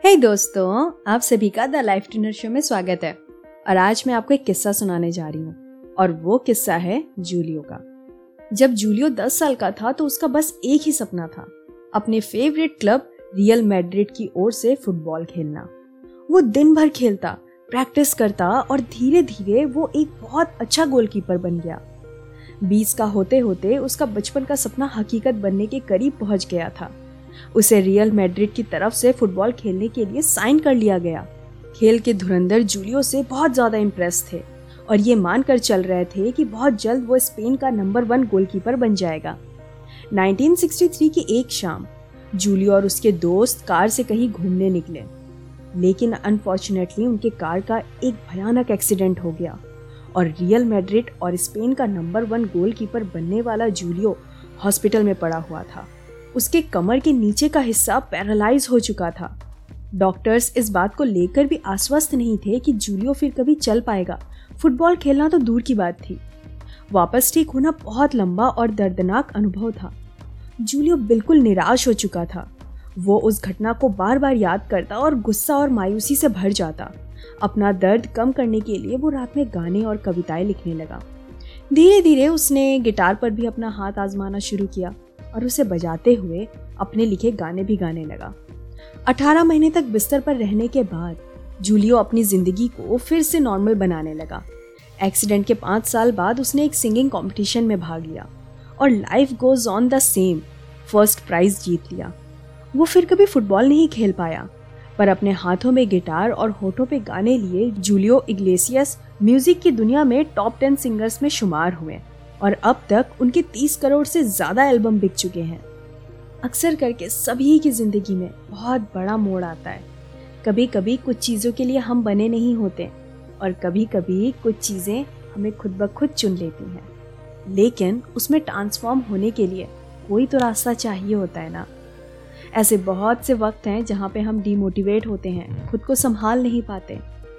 हे hey दोस्तों, आप सभी का द लाइफ ट्यूनर शो में स्वागत है। और आज मैं आपको एक किस्सा सुनाने जा रही हूँ, और वो किस्सा है जूलियो का। जब जूलियो 10 साल का था तो उसका बस एक ही सपना था, अपने फेवरेट क्लब रियल मैड्रिड की ओर से फुटबॉल खेलना। वो दिन भर खेलता प्रैक्टिस करता, और धीरे धीरे वो एक बहुत अच्छा गोलकीपर बन गया। बीस का होते होते उसका बचपन का सपना हकीकत बनने के करीब पहुँच गया था। उसे रियल मैड्रिड की तरफ़ से फुटबॉल खेलने के लिए साइन कर लिया गया। खेल के धुरंधर जूलियो से बहुत ज़्यादा इम्प्रेस थे और ये मानकर चल रहे थे कि बहुत जल्द वो स्पेन का नंबर वन गोलकीपर बन जाएगा। 1963 की एक शाम, जूलियो और उसके दोस्त कार से कहीं घूमने निकले। लेकिन अनफॉर्चुनेटली उनके कार का एक भयानक एक्सीडेंट हो गया और रियल मैड्रिड और स्पेन का नंबर वन गोलकीपर बनने वाला जूलियो हॉस्पिटल में पड़ा हुआ था। उसके कमर के नीचे का हिस्सा पैरालाइज हो चुका था। डॉक्टर्स इस बात को लेकर भी आश्वस्त नहीं थे कि जूलियो फिर कभी चल पाएगा। फुटबॉल खेलना तो दूर की बात थी। वापस ठीक होना बहुत लंबा और दर्दनाक अनुभव था। जूलियो बिल्कुल निराश हो चुका था। वो उस घटना को बार बार याद करता और गुस्सा और मायूसी से भर जाता। अपना दर्द कम करने के लिए वो रात में गाने और कविताएँ लिखने लगा। धीरे धीरे उसने गिटार पर भी अपना हाथ आजमाना शुरू किया। और उसे बजाते हुए अपने लिखे गाने भी गाने लगा। अठारह महीने तक बिस्तर पर रहने के बाद जूलियो अपनी ज़िंदगी को फिर से नॉर्मल बनाने लगा। एक्सीडेंट के पाँच साल बाद उसने एक सिंगिंग कंपटीशन में भाग लिया और life goes on the same, first prize जीत लिया। वो फिर कभी फुटबॉल नहीं खेल पाया, पर अपने हाथों में गिटार और होठों पे गाने लिए जूलियो इग्लेसियस म्यूज़िक की दुनिया में टॉप टेन सिंगर्स में शुमार हुए। और अब तक उनके 30 करोड़ से ज़्यादा एल्बम बिक चुके हैं। अक्सर करके सभी की ज़िंदगी में बहुत बड़ा मोड़ आता है। कभी कभी कुछ चीज़ों के लिए हम बने नहीं होते और कभी कभी कुछ चीज़ें हमें खुद ब खुद चुन लेती हैं। लेकिन उसमें ट्रांसफॉर्म होने के लिए कोई तो रास्ता चाहिए होता है ना। ऐसे बहुत से वक्त हैं जहाँ पे हम डीमोटिवेट होते हैं, खुद को संभाल नहीं पाते,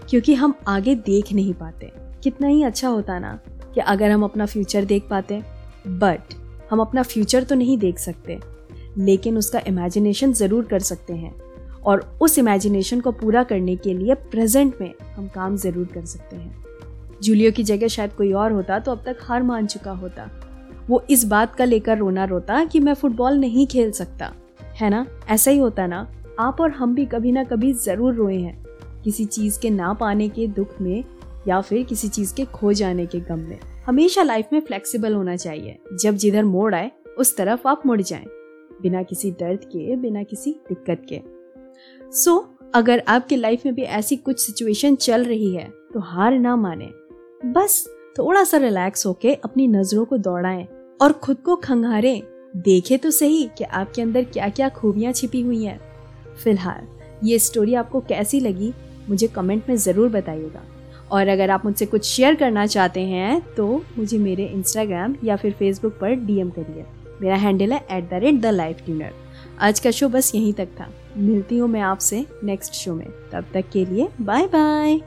क्योंकि हम आगे देख नहीं पाते। कितना ही अच्छा होता ना। कि अगर हम अपना फ्यूचर देख पाते बट हम अपना फ्यूचर तो नहीं देख सकते, लेकिन उसका इमेजिनेशन ज़रूर कर सकते हैं और उस इमेजिनेशन को पूरा करने के लिए प्रेजेंट में हम काम ज़रूर कर सकते हैं। जूलियो की जगह शायद कोई और होता तो अब तक हार मान चुका होता। वो इस बात का लेकर रोना रोता कि मैं फुटबॉल नहीं खेल सकता। है ना? ऐसा ही होता ना? आप और हम भी कभी ना कभी ज़रूर रोए हैं। किसी चीज़ के ना पाने के दुख में या फिर किसी चीज़ के खो जाने के गम में। हमेशा लाइफ में फ्लेक्सिबल होना चाहिए। जब जिधर मोड़ आए उस तरफ़ आप मुड़ जाएँ बिना किसी दर्द के बिना किसी दिक्कत के। सो so, अगर आपके लाइफ में भी ऐसी कुछ सिचुएशन चल रही है तो हार ना माने। बस थोड़ा सा रिलैक्स होके अपनी नज़रों को दौड़ाएँ और खुद को खंगारें। देखे तो सही कि आपके अंदर क्या क्या खूबियाँ छिपी हुई हैं। फ़िलहाल ये स्टोरी आपको कैसी लगी मुझे कमेंट में ज़रूर बताइएगा। और अगर आप मुझसे कुछ शेयर करना चाहते हैं तो मुझे मेरे इंस्टाग्राम या फिर फेसबुक पर डीएम करिए। मेरा हैंडल है at the rate the life tuner आज का शो बस यहीं तक था। मिलती हूँ मैं आपसे नेक्स्ट शो में। तब तक के लिए बाय बाय